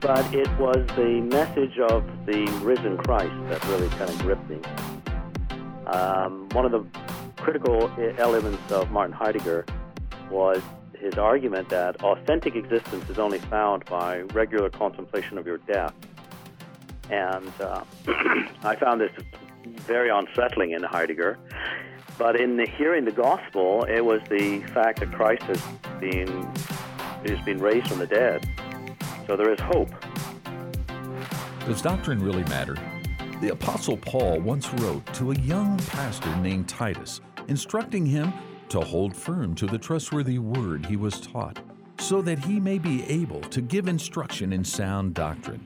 but it was the message of the risen Christ that really kind of gripped me. Um, one of the critical elements of Martin Heidegger was his argument that authentic existence is only found by regular contemplation of your death. And uh, I found this very unsettling in Heidegger. But in the, hearing the gospel, it was the fact that Christ has been, has been raised from the dead. So there is hope. Does doctrine really matter? The Apostle Paul once wrote to a young pastor named Titus, instructing him to hold firm to the trustworthy word he was taught, so that he may be able to give instruction in sound doctrine.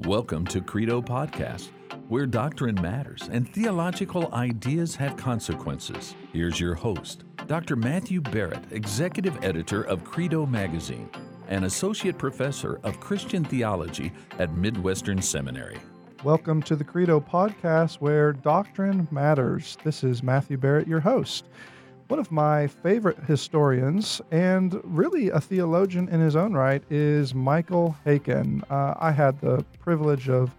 Welcome to Credo Podcast, where doctrine matters and theological ideas have consequences. Here's your host, Dr. Matthew Barrett, Executive Editor of Credo Magazine and Associate Professor of Christian Theology at Midwestern Seminary. Welcome to the Credo Podcast, where doctrine matters. This is Matthew Barrett, your host. One of my favorite historians, and really a theologian in his own right, is Michael Haykin. Uh, I had the privilege of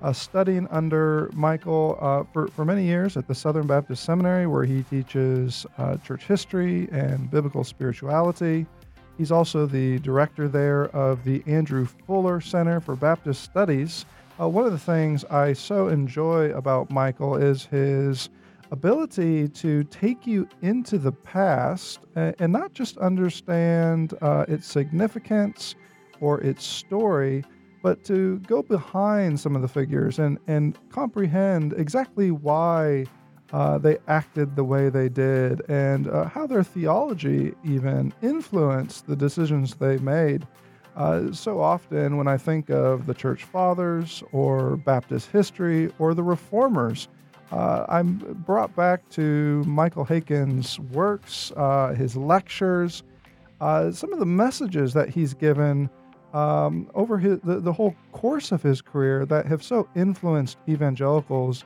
uh, studying under Michael uh, for, for many years at the Southern Baptist Seminary, where he teaches uh, church history and biblical spirituality. He's also the director there of the Andrew Fuller Center for Baptist Studies. Uh, one of the things I so enjoy about Michael is his ability to take you into the past and, and not just understand uh, its significance or its story, but to go behind some of the figures and, and comprehend exactly why uh, they acted the way they did and uh, how their theology even influenced the decisions they made. Uh, so often, when I think of the church fathers or Baptist history or the reformers, uh, I'm brought back to Michael Haykin's works, uh, his lectures, uh, some of the messages that he's given um, over his, the, the whole course of his career that have so influenced evangelicals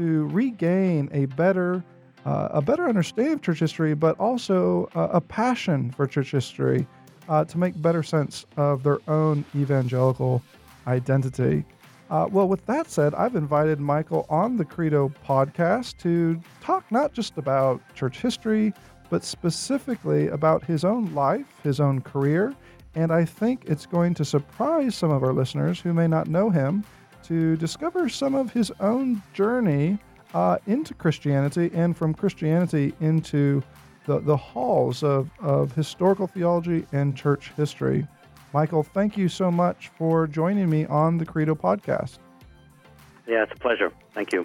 to regain a better, uh, a better understanding of church history, but also a passion for church history uh, to make better sense of their own evangelical identity. Uh, well, with that said, I've invited Michael on the Credo podcast to talk not just about church history, but specifically about his own life, his own career. And I think it's going to surprise some of our listeners who may not know him to discover some of his own journey uh, into Christianity and from Christianity into the, the halls of, of historical theology and church history. Michael, thank you so much for joining me on the Credo podcast. Yeah, it's a pleasure. Thank you.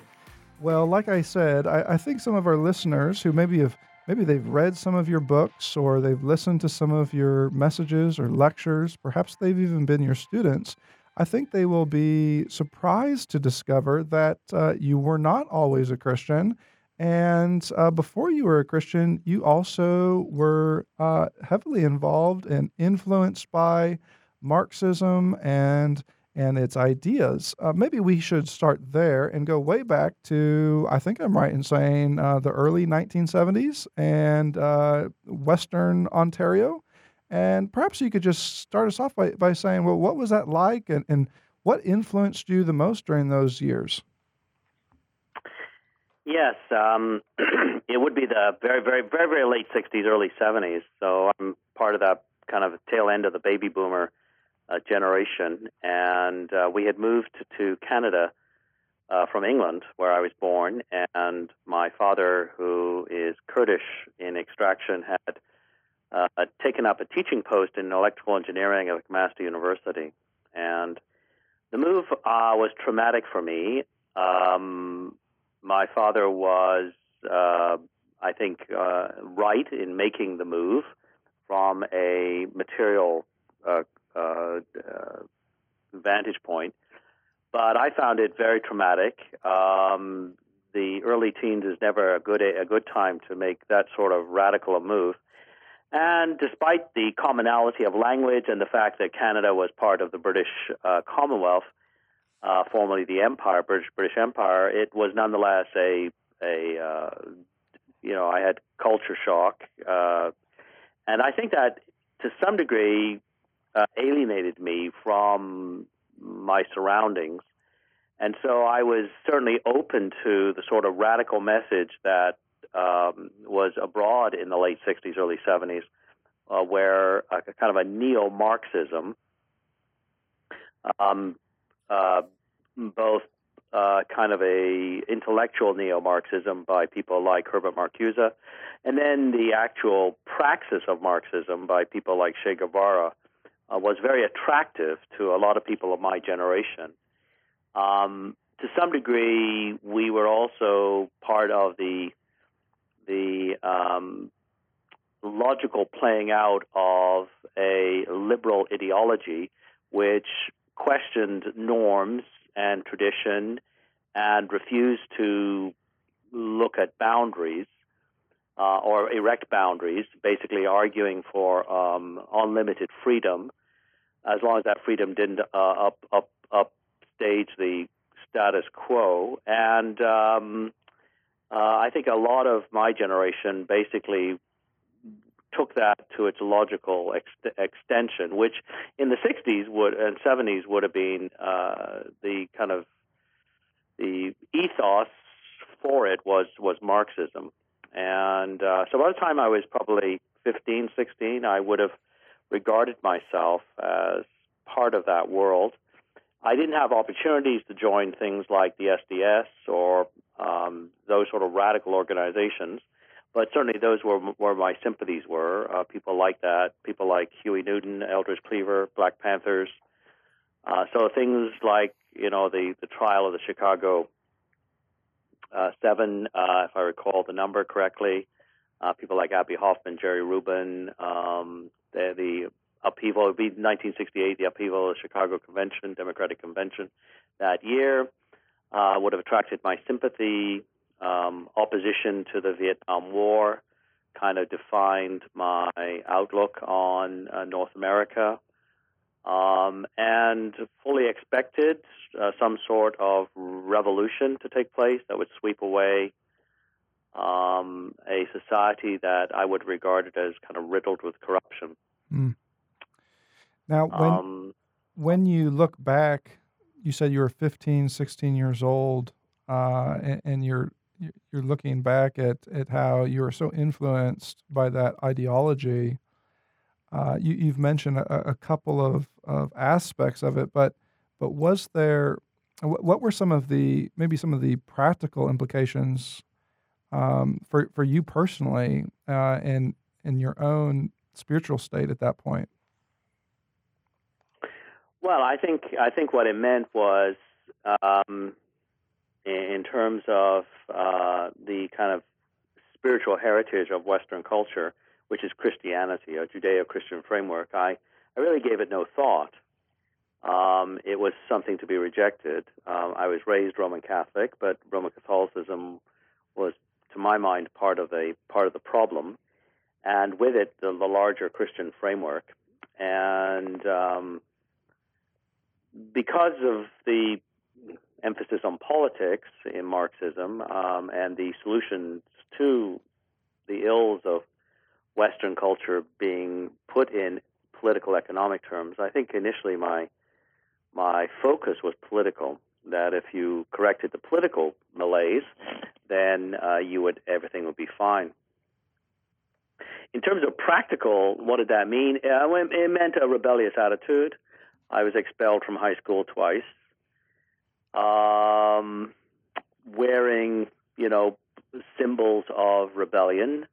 Well, like I said, I, I think some of our listeners who maybe have maybe they've read some of your books or they've listened to some of your messages or lectures, perhaps they've even been your students. I think they will be surprised to discover that uh, you were not always a Christian and uh, before you were a Christian, you also were uh, heavily involved and influenced by Marxism and and its ideas. Uh, maybe we should start there and go way back to I think I'm right in saying uh, the early 1970s and uh, Western Ontario. And perhaps you could just start us off by, by saying, well, what was that like, and, and what influenced you the most during those years? Yes, um, it would be the very, very, very, very late '60s, early '70s. So I'm part of that kind of tail end of the baby boomer uh, generation, and uh, we had moved to Canada uh, from England, where I was born, and my father, who is Kurdish in extraction, had uh, taken up a teaching post in electrical engineering at McMaster University, and the move uh, was traumatic for me. Um, my father was, uh, I think, uh, right in making the move from a material uh, uh, vantage point, but I found it very traumatic. Um, the early teens is never a good a good time to make that sort of radical a move. And despite the commonality of language and the fact that Canada was part of the British uh, Commonwealth, uh, formerly the Empire, British British Empire, it was nonetheless a a uh, you know I had culture shock, uh, and I think that to some degree uh, alienated me from my surroundings. And so I was certainly open to the sort of radical message that um, was abroad in the late 60s, early 70s, uh, where a, kind of a neo Marxism, um, uh, both uh, kind of a intellectual neo-Marxism by people like Herbert Marcuse, and then the actual praxis of Marxism by people like Che Guevara uh, was very attractive to a lot of people of my generation. Um, to some degree, we were also part of the the um, logical playing out of a liberal ideology, which questioned norms and tradition and refused to look at boundaries uh, or erect boundaries, basically arguing for um, unlimited freedom, as long as that freedom didn't uh, up up upstage the status quo. And um, uh, I think a lot of my generation basically took that to its logical ex- extension, which in the 60s would and 70s would have been uh, the kind of the ethos for it was was Marxism. And uh, so by the time I was probably 15, 16, I would have regarded myself as part of that world. I didn't have opportunities to join things like the SDS or um, those sort of radical organizations but certainly those were where my sympathies were. Uh, people like that, people like Huey Newton, Eldridge Cleaver, Black Panthers. Uh, so things like you know the the trial of the Chicago uh, Seven, uh, if I recall the number correctly. Uh, people like Abbie Hoffman, Jerry Rubin, um, the, the upheaval, it would be 1968, the upheaval of the Chicago Convention, Democratic Convention that year, uh, would have attracted my sympathy um, opposition to the Vietnam War kind of defined my outlook on uh, North America. Um, and fully expected uh, some sort of revolution to take place that would sweep away um, a society that I would regard it as kind of riddled with corruption. Mm. Now, when um, when you look back, you said you were 15, 16 years old, uh, and, and, you're you're looking back at, at how you were so influenced by that ideology. Uh, you, have mentioned a, a, couple of, of aspects of it, but but was there what, were some of the maybe some of the practical implications um, for for you personally uh, and in your own spiritual state at that point? Well, I think I think what it meant was um, in terms of uh, the kind of spiritual heritage of Western culture, which is Christianity, a Judeo-Christian framework, I, I really gave it no thought. Um, it was something to be rejected. Um, I was raised Roman Catholic, but Roman Catholicism was, to my mind, part of the part of the problem, and with it, the, the larger Christian framework. And um, because of the emphasis on politics in Marxism um, and the solutions to the ills of Western culture being put in political economic terms. I think initially my my focus was political. That if you corrected the political malaise, then uh, you would everything would be fine. In terms of practical, what did that mean? Uh, it meant a rebellious attitude. I was expelled from high school twice um, wearing, you know, symbols of rebellion,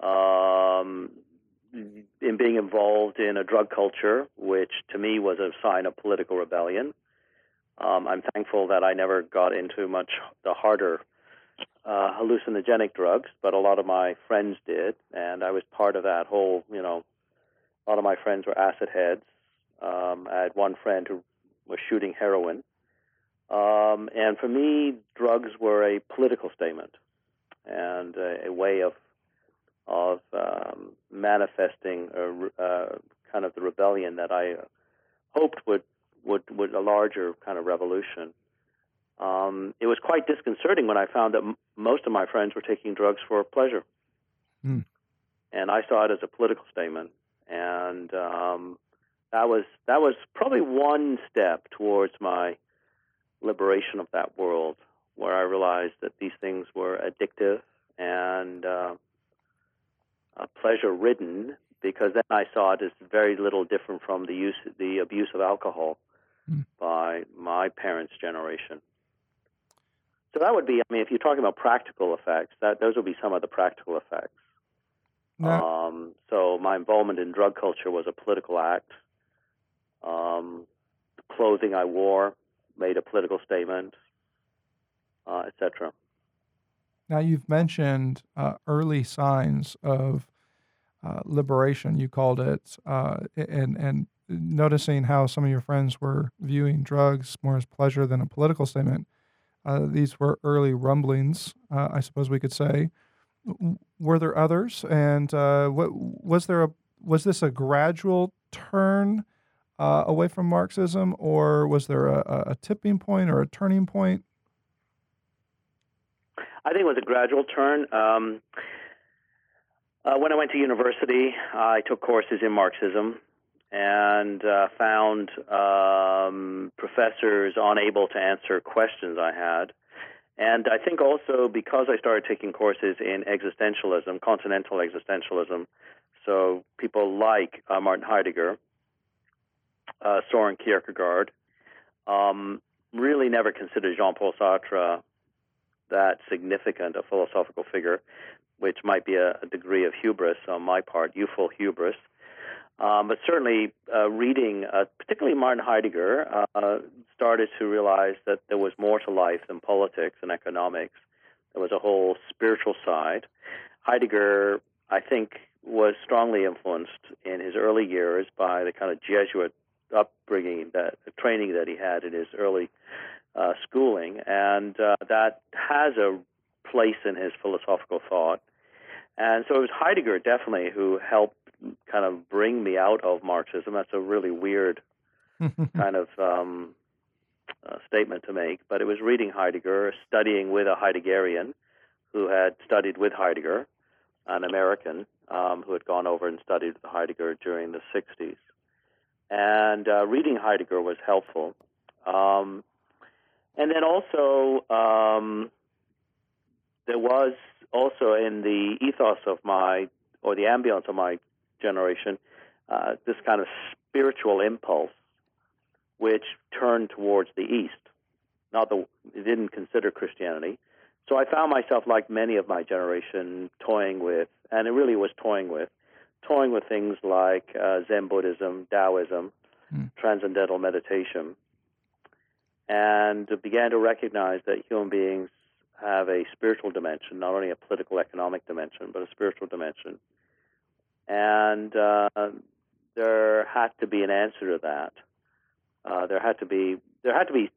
um, in being involved in a drug culture, which to me was a sign of political rebellion. Um, I'm thankful that I never got into much the harder uh, hallucinogenic drugs, but a lot of my friends did, and I was part of that whole. You know, a lot of my friends were acid heads. Um, I had one friend who was shooting heroin. Um, and for me, drugs were a political statement and a, a way of of um, manifesting a, uh, kind of the rebellion that I hoped would would would a larger kind of revolution. Um, it was quite disconcerting when I found that m- most of my friends were taking drugs for pleasure, mm. and I saw it as a political statement. And um, that was that was probably one step towards my liberation of that world, where I realized that these things were addictive and uh, uh, pleasure ridden. Because then I saw it as very little different from the use the abuse of alcohol mm. by my parents' generation. So that would be, I mean, if you're talking about practical effects, that those would be some of the practical effects. Um, so my involvement in drug culture was a political act. Um, clothing I wore made a political statement, uh, etc. Now you've mentioned uh, early signs of uh, liberation. You called it, uh, and and noticing how some of your friends were viewing drugs more as pleasure than a political statement. Uh, these were early rumblings, uh, I suppose we could say. Were there others? And what was there a was this a gradual turn uh, away from Marxism, or was there a, a, tipping point or a turning point? I think it was a gradual turn. Um, uh, when I went to university, I took courses in Marxism and uh, found um, professors unable to answer questions I had. And I think also because I started taking courses in existentialism, continental existentialism, so people like uh, Martin Heidegger, uh, Soren Kierkegaard, um, really never considered Jean Paul Sartre that significant a philosophical figure, which might be a, a degree of hubris on my part, youthful hubris. Um, but certainly, uh, reading, uh, particularly Martin Heidegger, uh, started to realize that there was more to life than politics and economics. There was a whole spiritual side. Heidegger, I think, was strongly influenced in his early years by the kind of Jesuit upbringing, that training that he had in his early uh, schooling, and uh, that has a place in his philosophical thought. And so it was Heidegger definitely who helped kind of bring me out of Marxism. That's a really weird kind of um, uh, statement to make, but it was reading Heidegger, studying with a Heideggerian who had studied with Heidegger, an American um, who had gone over and studied with Heidegger during the 60s. And uh, reading Heidegger was helpful. Um, and then also, um, there was also in the ethos of my, or the ambience of my generation, uh, this kind of spiritual impulse which turned towards the east. Not the didn't consider Christianity. So I found myself, like many of my generation, toying with, and it really was toying with, toying with things like uh, Zen Buddhism, Taoism, mm. transcendental meditation, and began to recognize that human beings have a spiritual dimension, not only a political, economic dimension, but a spiritual dimension and uh, there had to be an answer to that. Uh, there had to be there had to be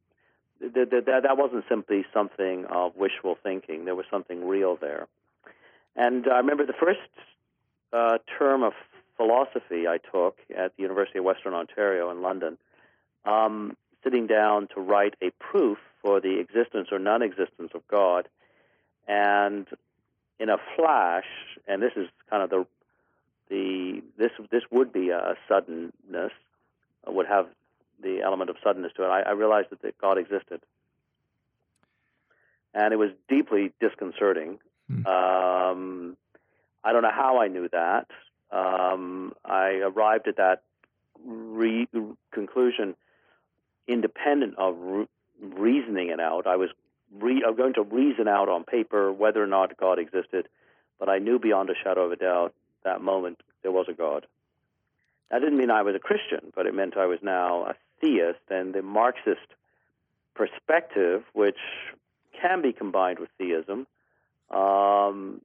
th- th- that that wasn't simply something of wishful thinking. There was something real there. And I remember the first uh, term of philosophy I took at the University of Western Ontario in London, um, sitting down to write a proof for the existence or non-existence of God, and in a flash, and this is kind of the the this this would be a suddenness, uh, would have the element of suddenness to it. I, I realized that, that God existed, and it was deeply disconcerting. Hmm. Um, I don't know how I knew that. Um, I arrived at that re- conclusion independent of re- reasoning it out. I was re- going to reason out on paper whether or not God existed, but I knew beyond a shadow of a doubt that moment there was a God. That didn't mean I was a Christian, but it meant I was now a theist, and the Marxist perspective, which can be combined with theism, um,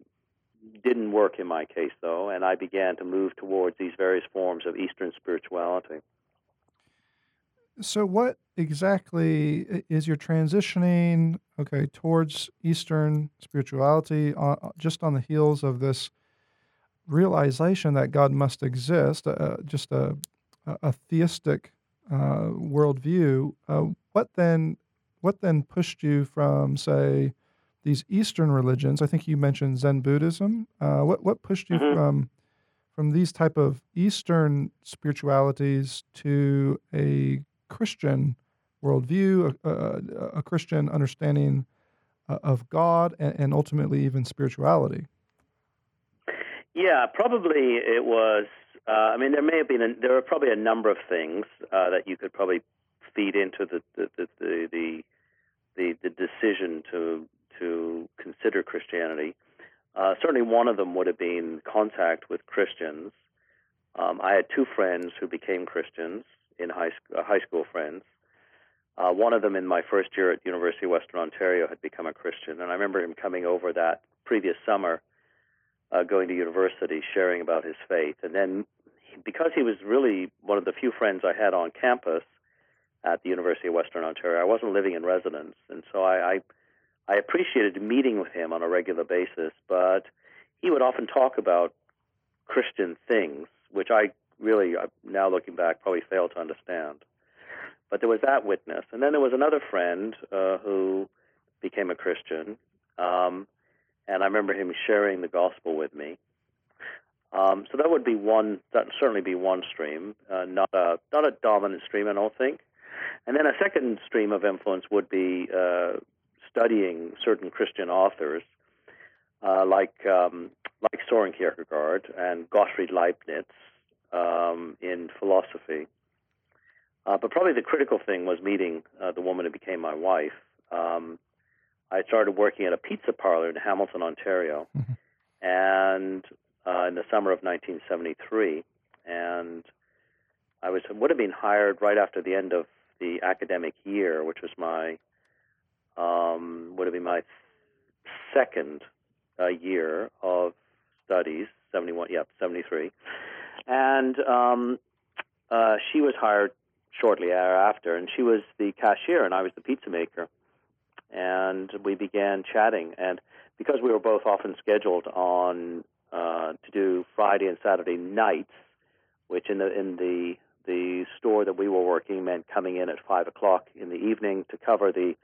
didn't work in my case, though, and I began to move towards these various forms of Eastern spirituality. So, what exactly is your transitioning, okay, towards Eastern spirituality uh, just on the heels of this realization that God must exist, uh, just a, a theistic uh, worldview, uh, what then what then pushed you from, say, these Eastern religions? I think you mentioned Zen Buddhism. Uh, what what pushed you mm-hmm. from from these type of Eastern spiritualities to a Christian worldview, a, a, a Christian understanding uh, of God, and, and ultimately even spirituality? Yeah, probably it was. Uh, I mean, there may have been. A, there are probably a number of things uh, that you could probably feed into the the the the, the, the decision to to consider Christianity. Uh, certainly, one of them would have been contact with Christians. Um, I had two friends who became Christians in high school, uh, high school friends. Uh, one of them in my first year at University of Western Ontario had become a Christian, and I remember him coming over that previous summer, uh, going to university, sharing about his faith. And then, because he was really one of the few friends I had on campus at the University of Western Ontario, I wasn't living in residence, and so I, I, I appreciated meeting with him on a regular basis. But he would often talk about Christian things, which I really, now looking back, probably failed to understand. But there was that witness. And then there was another friend uh, who became a Christian. Um, and I remember him sharing the gospel with me. Um, so that would be one. That would certainly be one stream, uh, not a not a dominant stream, I don't think. And then a second stream of influence would be uh, studying certain Christian authors, uh, like um, like Soren Kierkegaard and Gottfried Leibniz um, in philosophy. Uh, but probably the critical thing was meeting uh, the woman who became my wife. Um, I started working at a pizza parlor in Hamilton, Ontario, mm-hmm. and uh, in the summer of 1973, and I was would have been hired right after the end of the academic year, which was my um, would have been my second uh, year of studies, 71, yeah, 73, and um, uh, she was hired shortly thereafter, and she was the cashier, and I was the pizza maker. And we began chatting, and because we were both often scheduled on uh, to do Friday and Saturday nights, which in the in the the store that we were working meant coming in at five o'clock in the evening to cover the,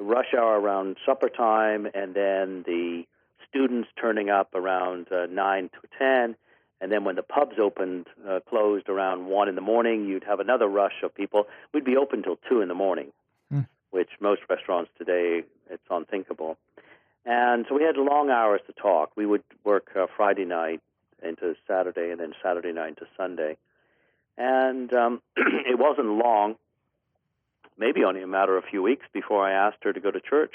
the rush hour around supper time, and then the students turning up around uh, nine to ten, and then when the pubs opened, uh, closed around one in the morning, you'd have another rush of people. We'd be open till two in the morning, mm. which most restaurants today it's unthinkable. And so we had long hours to talk. We would work uh, Friday night into Saturday, and then Saturday night to Sunday. And um, it wasn't long, maybe only a matter of a few weeks before I asked her to go to church.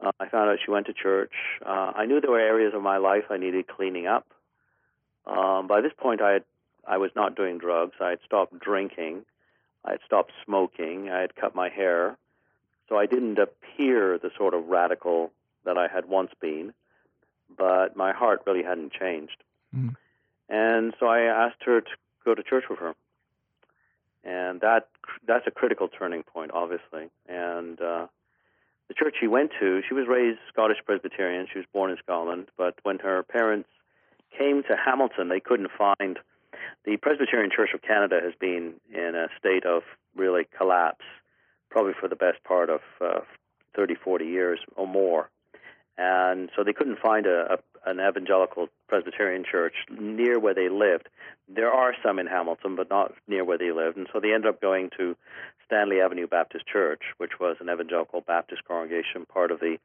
Uh, I found out she went to church. Uh, I knew there were areas of my life I needed cleaning up. Um, by this point, I had, I was not doing drugs. I had stopped drinking. I had stopped smoking. I had cut my hair. So I didn't appear the sort of radical that I had once been, but my heart really hadn't changed. Mm. And so I asked her to go to church with her. And that that's a critical turning point, obviously. And uh, the church she went to, she was raised Scottish Presbyterian. She was born in Scotland, but when her parents came to Hamilton, they couldn't find. The Presbyterian Church of Canada has been in a state of really collapse, probably for the best part of uh, 30, 40 years or more. And so they couldn't find a, a, an evangelical Presbyterian church near where they lived. There are some in Hamilton, but not near where they lived. And so they ended up going to Stanley Avenue Baptist Church, which was an evangelical Baptist congregation, part of the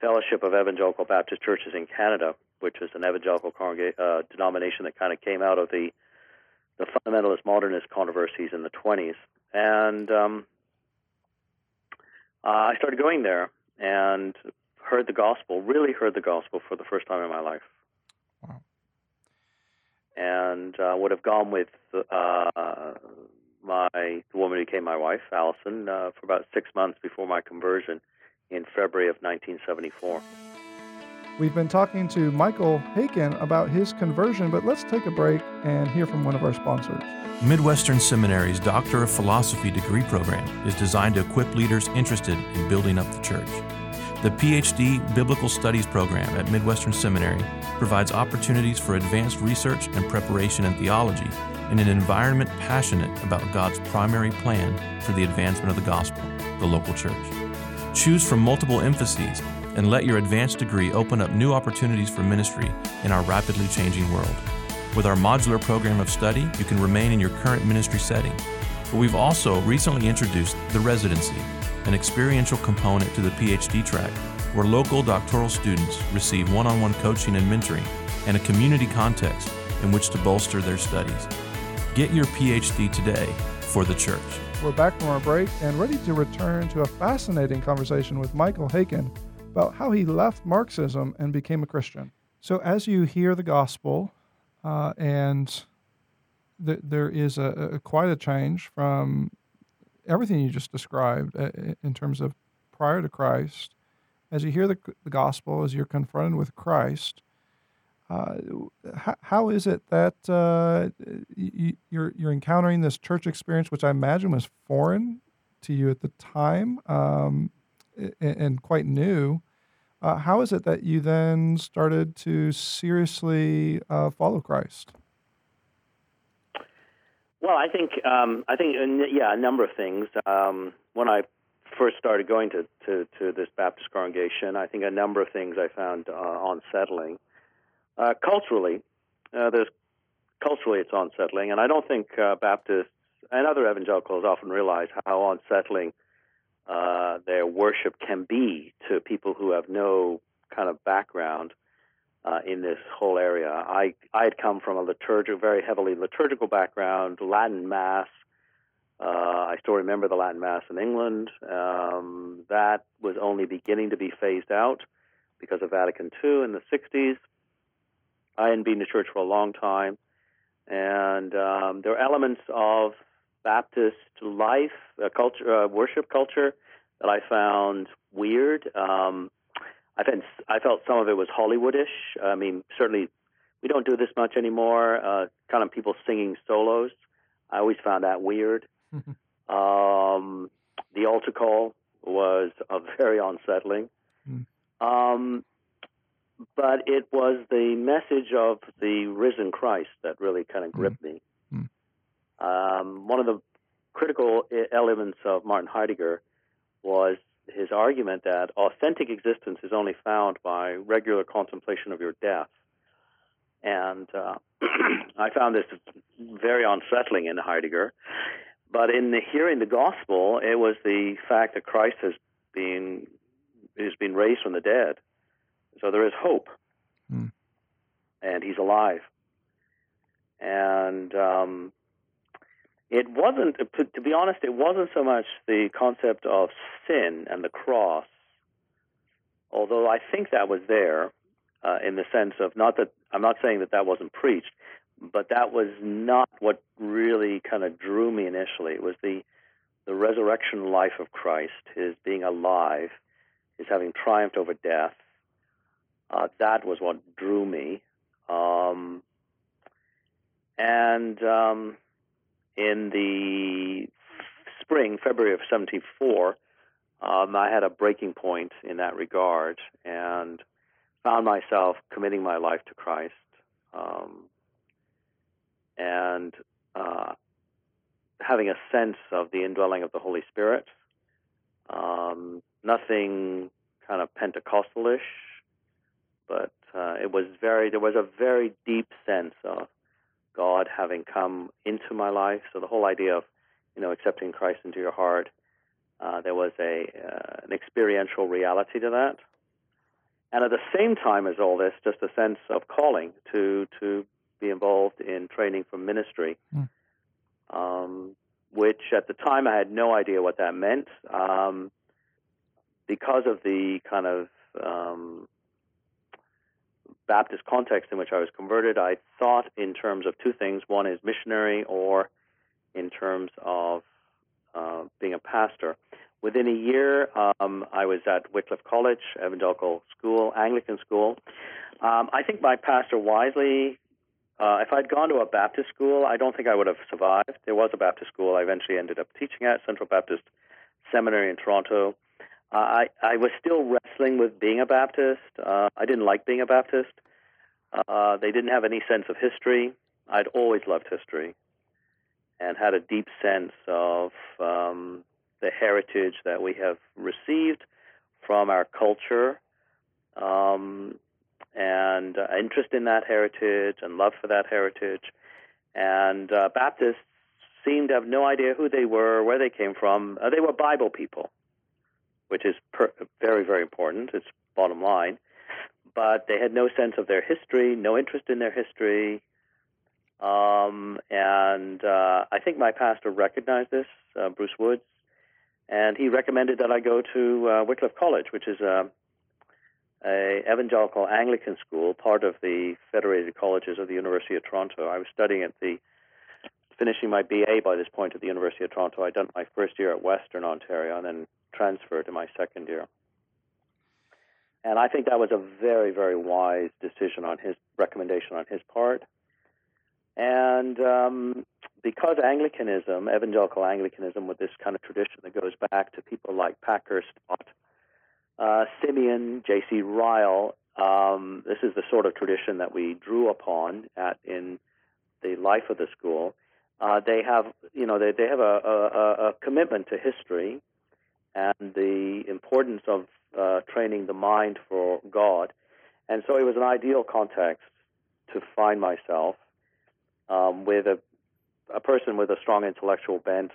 Fellowship of Evangelical Baptist Churches in Canada, which is an evangelical uh, denomination that kind of came out of the the fundamentalist modernist controversies in the 20s. And um, uh, I started going there and heard the gospel, really heard the gospel for the first time in my life. Wow. And uh, would have gone with uh, my the woman who became my wife, Allison, uh, for about six months before my conversion in February of 1974. We've been talking to Michael Haykin about his conversion, but let's take a break and hear from one of our sponsors. Midwestern Seminary's Doctor of Philosophy degree program is designed to equip leaders interested in building up the church. The PhD Biblical Studies program at Midwestern Seminary provides opportunities for advanced research and preparation in theology in an environment passionate about God's primary plan for the advancement of the gospel, the local church. Choose from multiple emphases and let your advanced degree open up new opportunities for ministry in our rapidly changing world. With our modular program of study, you can remain in your current ministry setting. But we've also recently introduced the residency, an experiential component to the PhD track, where local doctoral students receive one on one coaching and mentoring and a community context in which to bolster their studies. Get your PhD today for the church. We're back from our break and ready to return to a fascinating conversation with Michael Haykin about how he left Marxism and became a Christian. So, as you hear the gospel, uh, and th- there is a, a, quite a change from everything you just described uh, in terms of prior to Christ. As you hear the, the gospel, as you're confronted with Christ, uh, how, how is it that uh, you, you're you're encountering this church experience, which I imagine was foreign to you at the time um, and, and, quite new? Uh, how is it that you then started to seriously uh, follow Christ? Well, I think um, I think yeah, a number of things. Um, when I first started going to, to, to, this Baptist congregation, I think a number of things I found uh, unsettling. Uh, culturally, uh, there's culturally it's unsettling, and I don't think uh, Baptists and other evangelicals often realize how unsettling uh, their worship can be to people who have no kind of background uh, in this whole area. I I had come from a liturgical, very heavily liturgical background, Latin Mass. Uh, I still remember the Latin Mass in England. Um, that was only beginning to be phased out because of Vatican II in the 60s. I hadn't been to church for a long time, and um, there are elements of Baptist life, uh, culture, uh, worship culture that I found weird. Um, I felt I felt some of it was Hollywoodish. I mean, certainly we don't do this much anymore. Uh, kind of people singing solos. I always found that weird. um, the altar call was uh, very unsettling. Mm. Um, but it was the message of the risen Christ that really kind of gripped mm. me. Mm. Um, one of the critical elements of Martin Heidegger was his argument that authentic existence is only found by regular contemplation of your death. And uh, I found this very unsettling in Heidegger. But in the, hearing the gospel, it was the fact that Christ has been has been raised from the dead, so there is hope, mm. and he's alive. And um, it wasn't, to be honest, it wasn't so much the concept of sin and the cross, although I think that was there uh, in the sense of not that I'm not saying that that wasn't preached, but that was not what really kind of drew me initially. It was the the resurrection life of Christ, his being alive, his having triumphed over death, uh, that was what drew me. Um, and um, in the spring, February of 74, um, I had a breaking point in that regard and found myself committing my life to Christ. Um, and uh, having a sense of the indwelling of the Holy Spirit. Um, nothing kind of Pentecostalish, but uh, it was very there was a very deep sense of God having come into my life. So the whole idea of you know accepting Christ into your heart, uh, there was a uh, an experiential reality to that, and at the same time as all this, just a sense of calling to to be involved in training for ministry. Mm. Um, which at the time I had no idea what that meant. Um, because of the kind of um, Baptist context in which I was converted, I thought in terms of two things. One is missionary, or in terms of uh, being a pastor. Within a year, um, I was at Wycliffe College, evangelical school, Anglican school. Um, I think my pastor wisely, uh, if I'd gone to a Baptist school, I don't think I would have survived. There was a Baptist school I eventually ended up teaching at, Central Baptist Seminary in Toronto. I I was still wrestling with being a Baptist. Uh, I didn't like being a Baptist. Uh, they didn't have any sense of history. I'd always loved history, and had a deep sense of um, the heritage that we have received from our culture. Um, and uh, interest in that heritage and love for that heritage. And uh, Baptists seemed to have no idea who they were, where they came from. Uh, they were Bible people, which is per- very, very important. It's bottom line. But they had no sense of their history, no interest in their history. Um, and uh, I think my pastor recognized this, uh, Bruce Woods, and he recommended that I go to uh, Wycliffe College, which is a, a evangelical Anglican school, part of the Federated Colleges of the University of Toronto. I was studying at the finishing my BA by this point at the University of Toronto. I'd done my first year at Western Ontario and then transferred to my second year. And I think that was a very, very wise decision on his recommendation on his part. And um, because Anglicanism, evangelical Anglicanism, with this kind of tradition that goes back to people like Packer, Stott, uh, Simeon, J.C. Ryle, um, this is the sort of tradition that we drew upon at in the life of the school. Uh, they have, you know, they, they have a, a, a commitment to history and the importance of uh, training the mind for God. And so it was an ideal context to find myself um, with a, a person with a strong intellectual bent.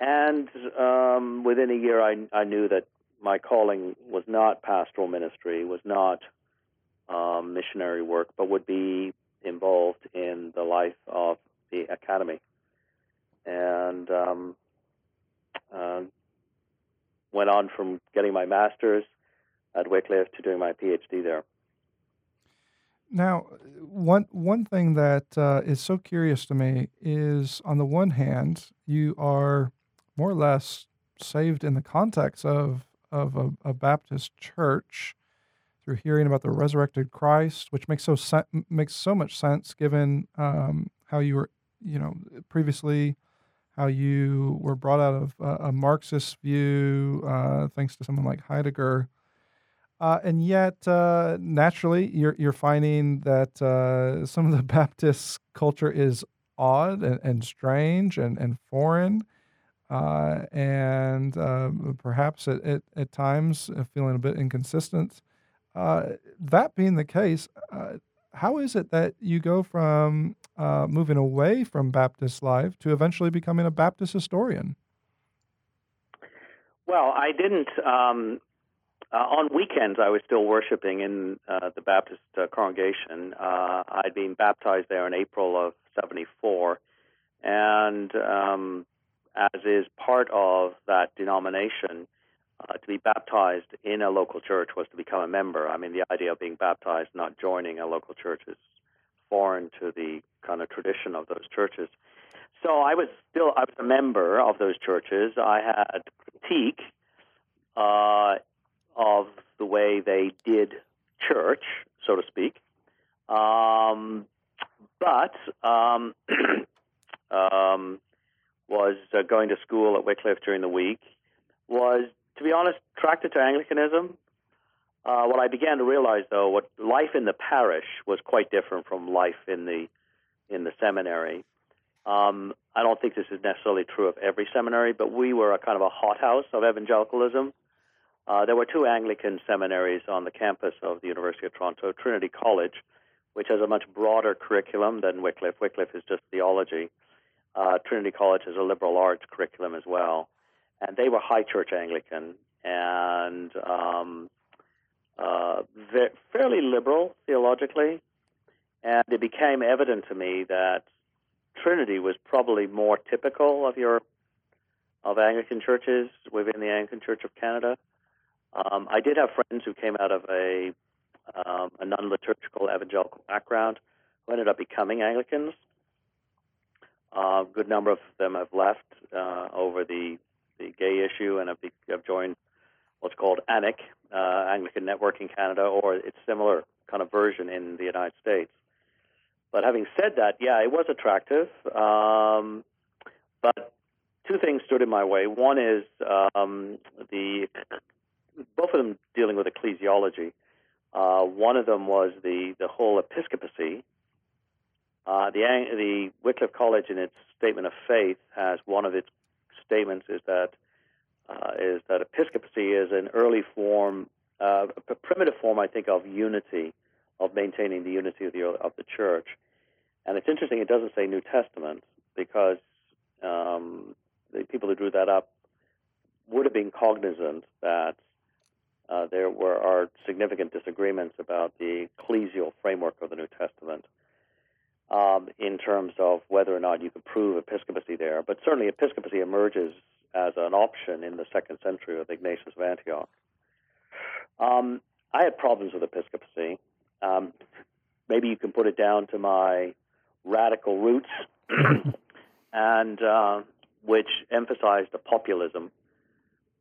And um, within a year, I, I knew that my calling was not pastoral ministry, was not um, missionary work, but would be involved in the life of the academy. And um, uh, went on from getting my master's at Wycliffe to doing my PhD there. Now, one one thing that uh, is so curious to me is, on the one hand, you are more or less saved in the context of of a, a Baptist church through hearing about the resurrected Christ, which makes so se- makes so much sense given um, how you were, you know, previously how you were brought out of a Marxist view, uh, thanks to someone like Heidegger. Uh, and yet, uh, naturally, you're you're finding that uh, some of the Baptist culture is odd and, and strange and, and foreign, uh, and perhaps at, at, at, times feeling a bit inconsistent. Uh, that being the case, how is it that you go from uh, moving away from Baptist life to eventually becoming a Baptist historian? Well, I didn't. Um, uh, on weekends, I was still worshiping in uh, the Baptist uh, congregation. Uh, I'd been baptized there in April of '74, and um, as is part of that denomination, uh, to be baptized in a local church was to become a member. I mean, the idea of being baptized, not joining a local church, is foreign to the kind of tradition of those churches. So I was still I was a member of those churches. I had critique uh, of the way they did church, so to speak. Um, but um, um, was uh, going to school at Wycliffe during the week. Was to be honest, attracted to Anglicanism. Uh, what I began to realize, though, what life in the parish was quite different from life in the in the seminary. Um, I don't think this is necessarily true of every seminary, but we were a kind of a hothouse of evangelicalism. Uh, there were two Anglican seminaries on the campus of the University of Toronto, Trinity College, which has a much broader curriculum than Wycliffe. Wycliffe is just theology. Uh, Trinity College has a liberal arts curriculum as well and they were high church Anglican and um, uh, fairly liberal theologically. And it became evident to me that Trinity was probably more typical of your of Anglican churches within the Anglican Church of Canada. Um, I did have friends who came out of a um, a non-liturgical evangelical background who ended up becoming Anglicans. Uh, a good number of them have left uh, over the the gay issue, and I've, I've joined what's called ANIC, uh, Anglican Network in Canada, or its similar kind of version in the United States. But having said that, yeah, it was attractive. Um, but two things stood in my way. One is um, the both of them dealing with ecclesiology. Uh, one of them was the the whole episcopacy. Uh, the the Wycliffe College, in its statement of faith, has one of its statements is that uh, is that episcopacy is an early form, uh, a primitive form, I think, of unity of maintaining the unity of the of the church. And it's interesting; it doesn't say New Testament because um, the people who drew that up would have been cognizant that uh, there were are significant disagreements about the ecclesial framework of the New Testament um, in terms of whether or not you could prove episcopacy there. But certainly, episcopacy emerges as an option in the second century with Ignatius of Antioch. Um, I had problems with episcopacy. Um, maybe you can put it down to my radical roots, and uh, which emphasized the populism.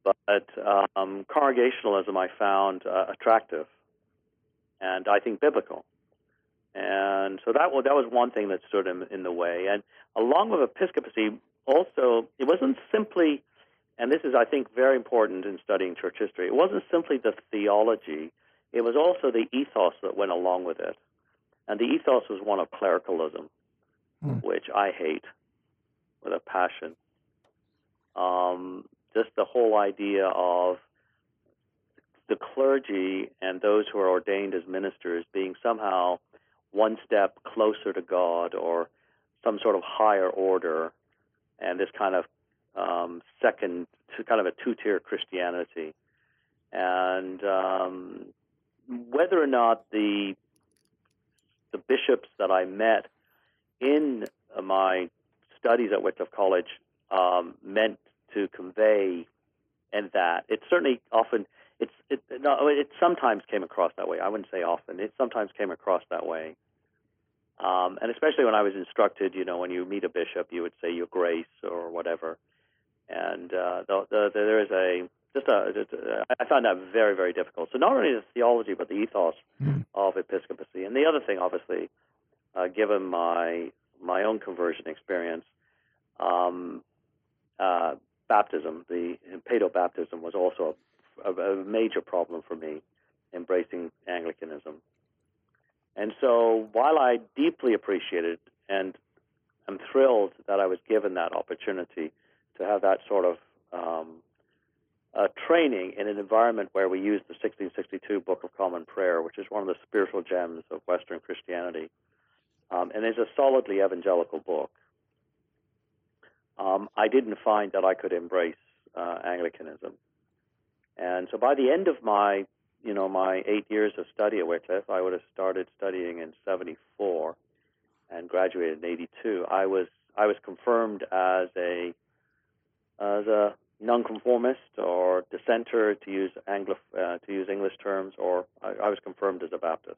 But um, congregationalism I found uh, attractive, and I think biblical. And so that was that was one thing that stood in, in the way. And along with episcopacy, also it wasn't simply, and this is I think very important in studying church history. It wasn't simply the theology; it was also the ethos that went along with it. And the ethos was one of clericalism, mm. which I hate with a passion. Um, just the whole idea of the clergy and those who are ordained as ministers being somehow one step closer to God or some sort of higher order, and this kind of um, second, kind of a two-tier Christianity, and um, whether or not the the bishops that I met in my studies at Wycliffe College um, meant to convey, and that it certainly often it's it, no, it sometimes came across that way. I wouldn't say often. It sometimes came across that way. Um, and especially when I was instructed, you know, when you meet a bishop, you would say your grace or whatever. And uh, the, the, the, there is a just a, just a I found that very very difficult. So not only the theology, but the ethos mm. of episcopacy. And the other thing, obviously, uh, given my my own conversion experience, um, uh, baptism, the paedo baptism, was also a, a major problem for me, embracing Anglicanism. And so while I deeply appreciated and am thrilled that I was given that opportunity to have that sort of um, uh, training in an environment where we use the 1662 Book of Common Prayer, which is one of the spiritual gems of Western Christianity, um, and is a solidly evangelical book. Um, I didn't find that I could embrace uh, Anglicanism. And so by the end of my you know, my eight years of study at Wycliffe, I would have started studying in 74 and graduated in 82. I was I was confirmed as a as a nonconformist or dissenter, to use Anglo uh, to use English terms, or I, I was confirmed as a Baptist.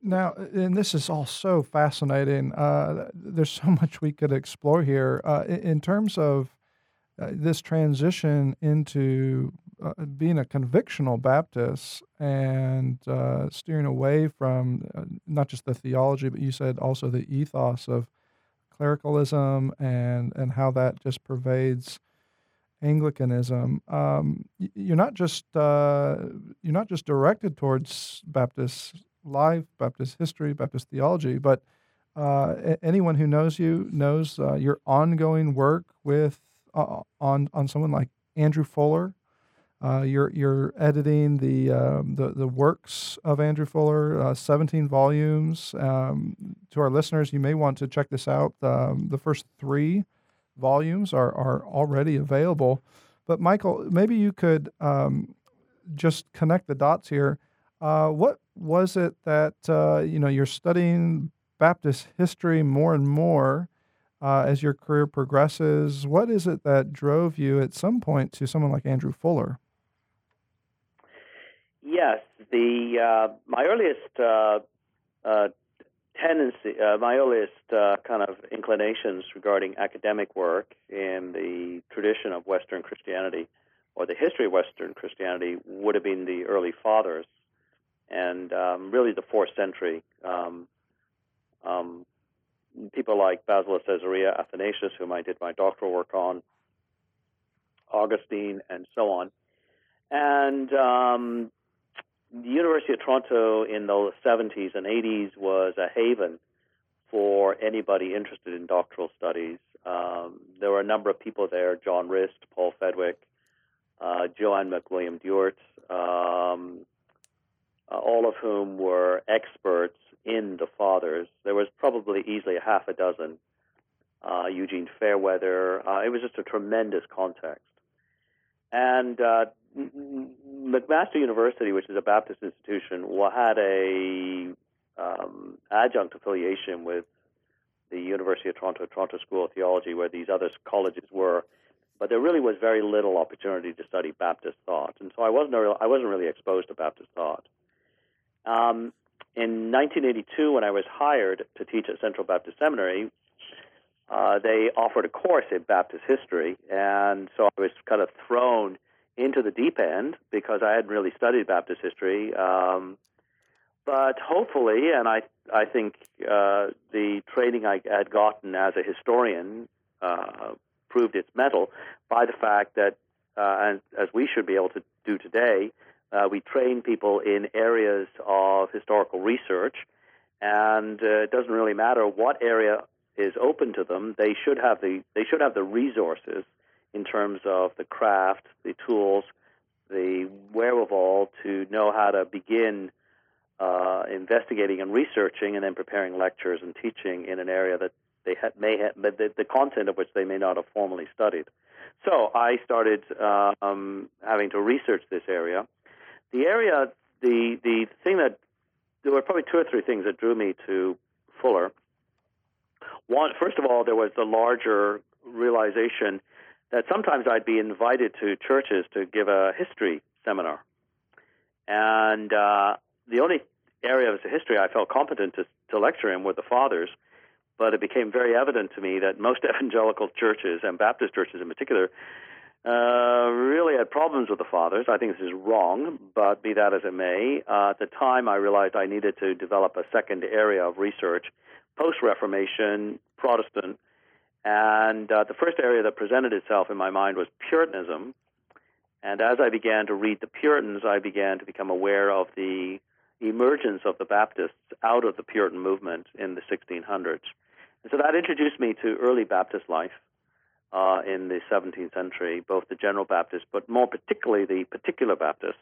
Now, and this is all so fascinating. Uh, there's so much we could explore here uh, in terms of uh, this transition into uh, being a convictional Baptist and uh, steering away from uh, not just the theology, but you said also the ethos of clericalism and and how that just pervades Anglicanism. Um, you're not just uh, you're not just directed towards Baptist life, Baptist history, Baptist theology, but uh, anyone who knows you knows uh, your ongoing work with on on someone like Andrew Fuller uh, you're you're editing the, um, the the works of Andrew Fuller, uh, 17 volumes. Um, to our listeners, you may want to check this out. Um, the first three volumes are are already available. But Michael, maybe you could um, just connect the dots here. Uh, what was it that uh, you know you're studying Baptist history more and more? Uh, as your career progresses, what is it that drove you at some point to someone like Andrew Fuller? Yes, the uh, my earliest uh, uh, tendency, uh, my earliest uh, kind of inclinations regarding academic work in the tradition of Western Christianity or the history of Western Christianity would have been the early fathers and um, really the fourth century. Um, um, people like Basil of Caesarea, Athanasius, whom I did my doctoral work on, Augustine, and so on. And um, the University of Toronto in the 70s and 80s was a haven for anybody interested in doctoral studies. Um, there were a number of people there John Rist, Paul Fedwick, uh, Joanne McWilliam Dewart, um, uh, all of whom were experts in the fathers. There was probably easily a half a dozen. Uh, Eugene Fairweather. Uh, it was just a tremendous context. And uh, McMaster University, which is a Baptist institution, had a um, adjunct affiliation with the University of Toronto, Toronto School of Theology, where these other colleges were. But there really was very little opportunity to study Baptist thought, and so I wasn't real, I wasn't really exposed to Baptist thought. Um, in 1982, when I was hired to teach at Central Baptist Seminary, uh, they offered a course in Baptist history, and so I was kind of thrown into the deep end because I hadn't really studied Baptist history. Um, but hopefully, and I I think uh, the training I had gotten as a historian uh, proved its mettle by the fact that, uh, and as we should be able to do today, uh, we train people in areas of historical research, and uh, it doesn't really matter what area is open to them. They should have the they should have the resources in terms of the craft, the tools, the wherewithal to know how to begin uh, investigating and researching, and then preparing lectures and teaching in an area that they ha- may have, the, the, content of which they may not have formally studied. So I started um, having to research this area. The area, the the thing that there were probably two or three things that drew me to Fuller. One, first of all, there was the larger realization that sometimes I'd be invited to churches to give a history seminar, and uh, the only area of history I felt competent to, to lecture in were the fathers. But it became very evident to me that most evangelical churches and Baptist churches in particular uh, really had problems with the fathers. I think this is wrong, but be that as it may, uh, at the time I realized I needed to develop a second area of research, post Reformation, Protestant, and uh, the first area that presented itself in my mind was Puritanism. And as I began to read the Puritans, I began to become aware of the emergence of the Baptists out of the Puritan movement in the 1600s. And so that introduced me to early Baptist life uh, in the 17th century, both the general Baptists, but more particularly the particular Baptists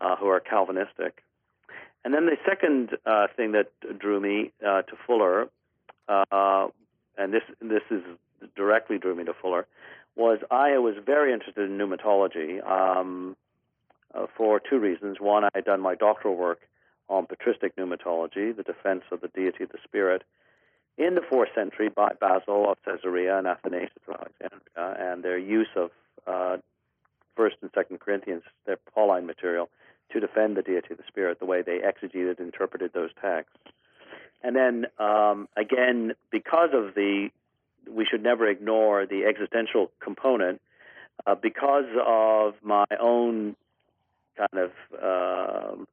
uh, who are Calvinistic. And then the second uh, thing that drew me uh, to Fuller, uh, and this this is directly drew me to Fuller, was I was very interested in pneumatology um, uh, for two reasons. One, I had done my doctoral work on patristic pneumatology, the defense of the deity of the spirit, in the fourth century by Basil of Caesarea and Athanasius of Alexandria, and their use of uh, First and Second Corinthians, their Pauline material, to defend the deity of the spirit, the way they exegeted, interpreted those texts. And then um, again, because of the, we should never ignore the existential component. Uh, because of my own kind of um,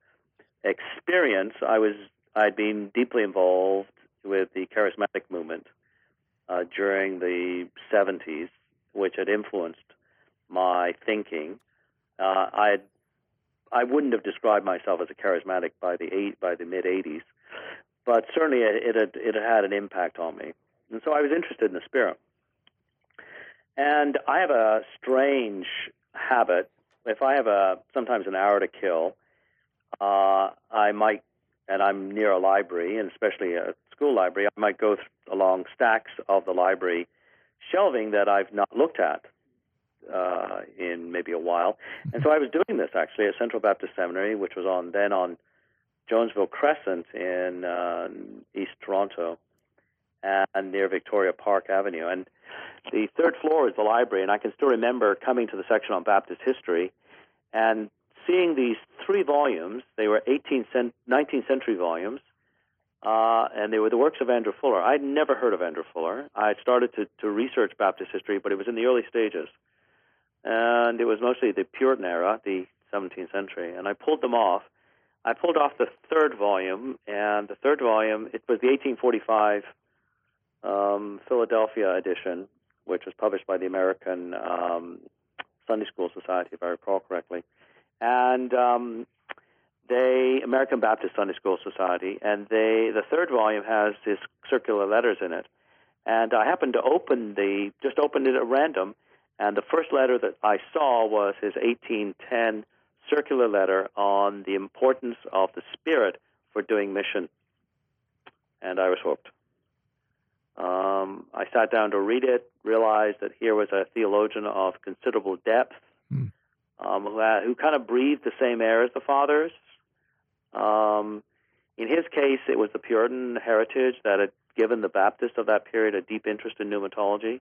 experience, I was I'd been deeply involved with the charismatic movement uh, during the 70s, which had influenced my thinking. Uh, I I wouldn't have described myself as a charismatic by the eight, by the mid 80s, but certainly it, it had it had an impact on me, and so I was interested in the spirit. And I have a strange habit. If I have a sometimes an hour to kill, uh, I might, and I'm near a library, and especially a school library, I might go th- along stacks of the library shelving that I've not looked at uh, in maybe a while. And so I was doing this actually at Central Baptist Seminary, which was on then on Jonesville Crescent in uh, East Toronto and near Victoria Park Avenue. And the third floor is the library, and I can still remember coming to the section on Baptist history and seeing these three volumes. They were 18th, 19th century volumes, uh, and they were the works of Andrew Fuller. I'd never heard of Andrew Fuller. I started to, to research Baptist history, but it was in the early stages. And it was mostly the Puritan era, the 17th century. And I pulled them off. I pulled off the third volume, and the third volume, it was the 1845 um, Philadelphia edition, which was published by the American um, Sunday School Society, if I recall correctly and um, they American Baptist Sunday School Society, and they the third volume has his circular letters in it. And I happened to open the just opened it at random, and the first letter that I saw was his 1810 circular letter on the importance of the Spirit for doing mission. And I was hooked. Um, I sat down to read it, realized that here was a theologian of considerable depth mm. um, who, had, who, kind of breathed the same air as the fathers. Um, in his case, it was the Puritan heritage that had given the Baptists of that period a deep interest in pneumatology.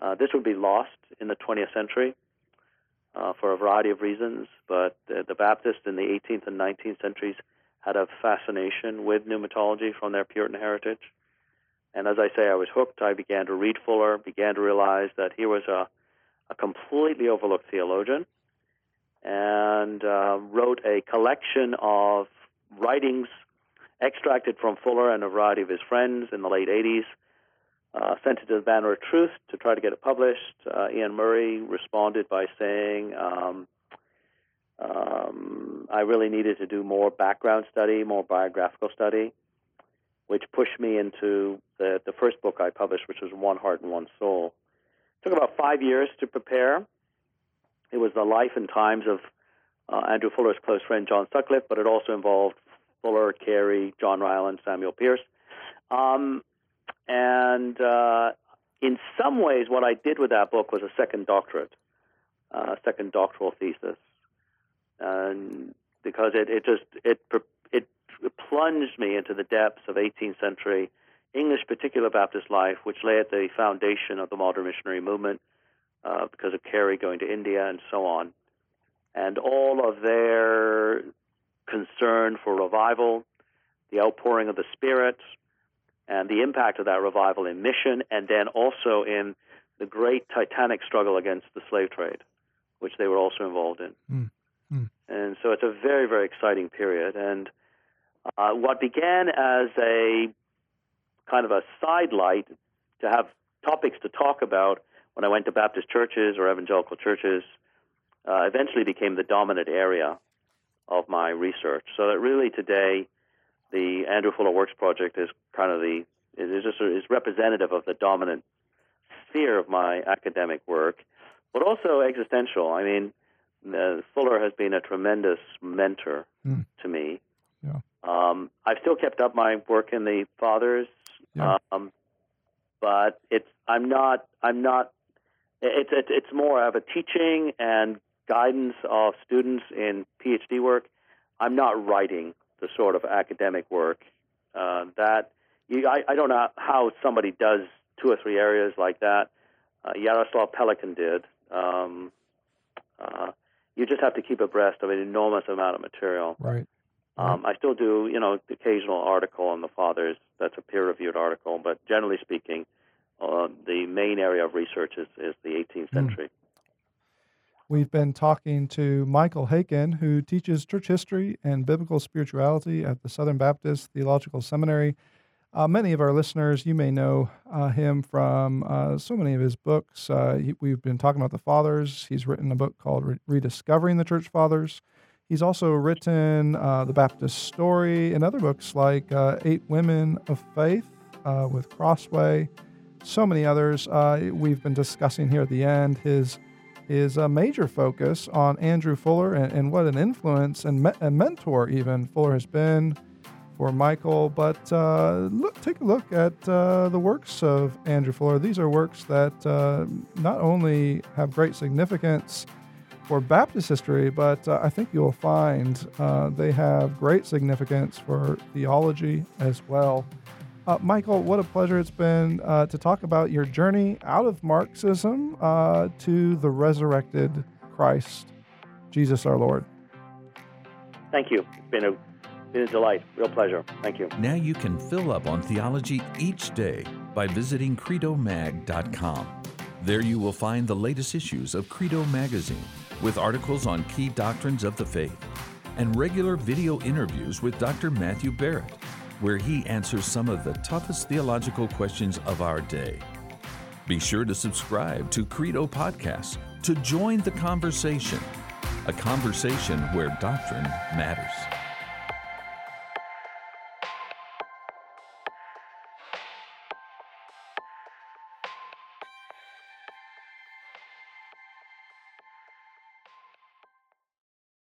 Uh, this would be lost in the 20th century uh, for a variety of reasons, but the Baptists in the 18th and 19th centuries had a fascination with pneumatology from their Puritan heritage. And as I say, I was hooked. I began to read Fuller, began to realize that he was a, a completely overlooked theologian, and uh, wrote a collection of writings extracted from Fuller and a variety of his friends in the late 80s. Uh, sent it to the Banner of Truth to try to get it published. Uh, Iain Murray responded by saying, um, um, I really needed to do more background study, more biographical study, which pushed me into the, the first book I published, which was One Heart and One Soul. It took about five years to prepare. It was the life and times of uh, Andrew Fuller's close friend John Sutcliff, but it also involved Fuller, Carey, John Ryland, Samuel Pearce. Um, and uh, in some ways, what I did with that book was a second doctorate, uh, second doctoral thesis, and because it, it just it it plunged me into the depths of 18th century English particular Baptist life, which lay at the foundation of the modern missionary movement uh, because of Carey going to India and so on, and all of their concern for revival, the outpouring of the Spirit, and the impact of that revival in mission, and then also in the great titanic struggle against the slave trade, which they were also involved in. Mm. Mm. And so it's a very, very exciting period. And uh, what began as a kind of a sidelight to have topics to talk about when I went to Baptist churches or evangelical churches uh, eventually became the dominant area of my research. So that really today, the Andrew Fuller Works Project is kind of the is just is representative of the dominant sphere of my academic work, but also existential. I mean, uh, Fuller has been a tremendous mentor mm. to me. Yeah. Um, I've still kept up my work in the Fathers, yeah. um, but it's I'm not I'm not. It's it's it's more of a teaching and guidance of students in PhD work. I'm not writing the sort of academic work uh, that you, I, I don't know how somebody does two or three areas like that. Uh, Yaroslav Pelikan did. Um, uh, you just have to keep abreast of an enormous amount of material. Right. Um, I still do, you know, the occasional article on the fathers. That's a peer-reviewed article, but generally speaking, uh, the main area of research is, is the 18th hmm. century. Mm. We've been talking to Michael Haykin, who teaches church history and biblical spirituality at the Southern Baptist Theological Seminary. Uh, many of our listeners, you may know uh, him from uh, so many of his books. Uh, he, we've been talking about the Fathers. He's written a book called Re- Rediscovering the Church Fathers. He's also written uh, The Baptist Story and other books like uh, Eight Women of Faith with Crossway, so many others. we've been discussing here at the end his is a major focus on Andrew Fuller and, and what an influence and me- a mentor even Fuller has been for Michael. But uh, look, take a look at uh, the works of Andrew Fuller. These are works that uh, not only have great significance for Baptist history, but uh, I think you'll find uh, they have great significance for theology as well. Uh, Michael, what a pleasure it's been uh, to talk about your journey out of Marxism uh, to the resurrected Christ, Jesus our Lord. Thank you. It's been a, been a delight. Real pleasure. Thank you. Now you can fill up on theology each day by visiting credomag.com. There you will find the latest issues of Credo Magazine with articles on key doctrines of the faith and regular video interviews with Dr. Matthew Barrett where he answers some of the toughest theological questions of our day. Be sure to subscribe to Credo Podcasts to join the conversation, a conversation where doctrine matters.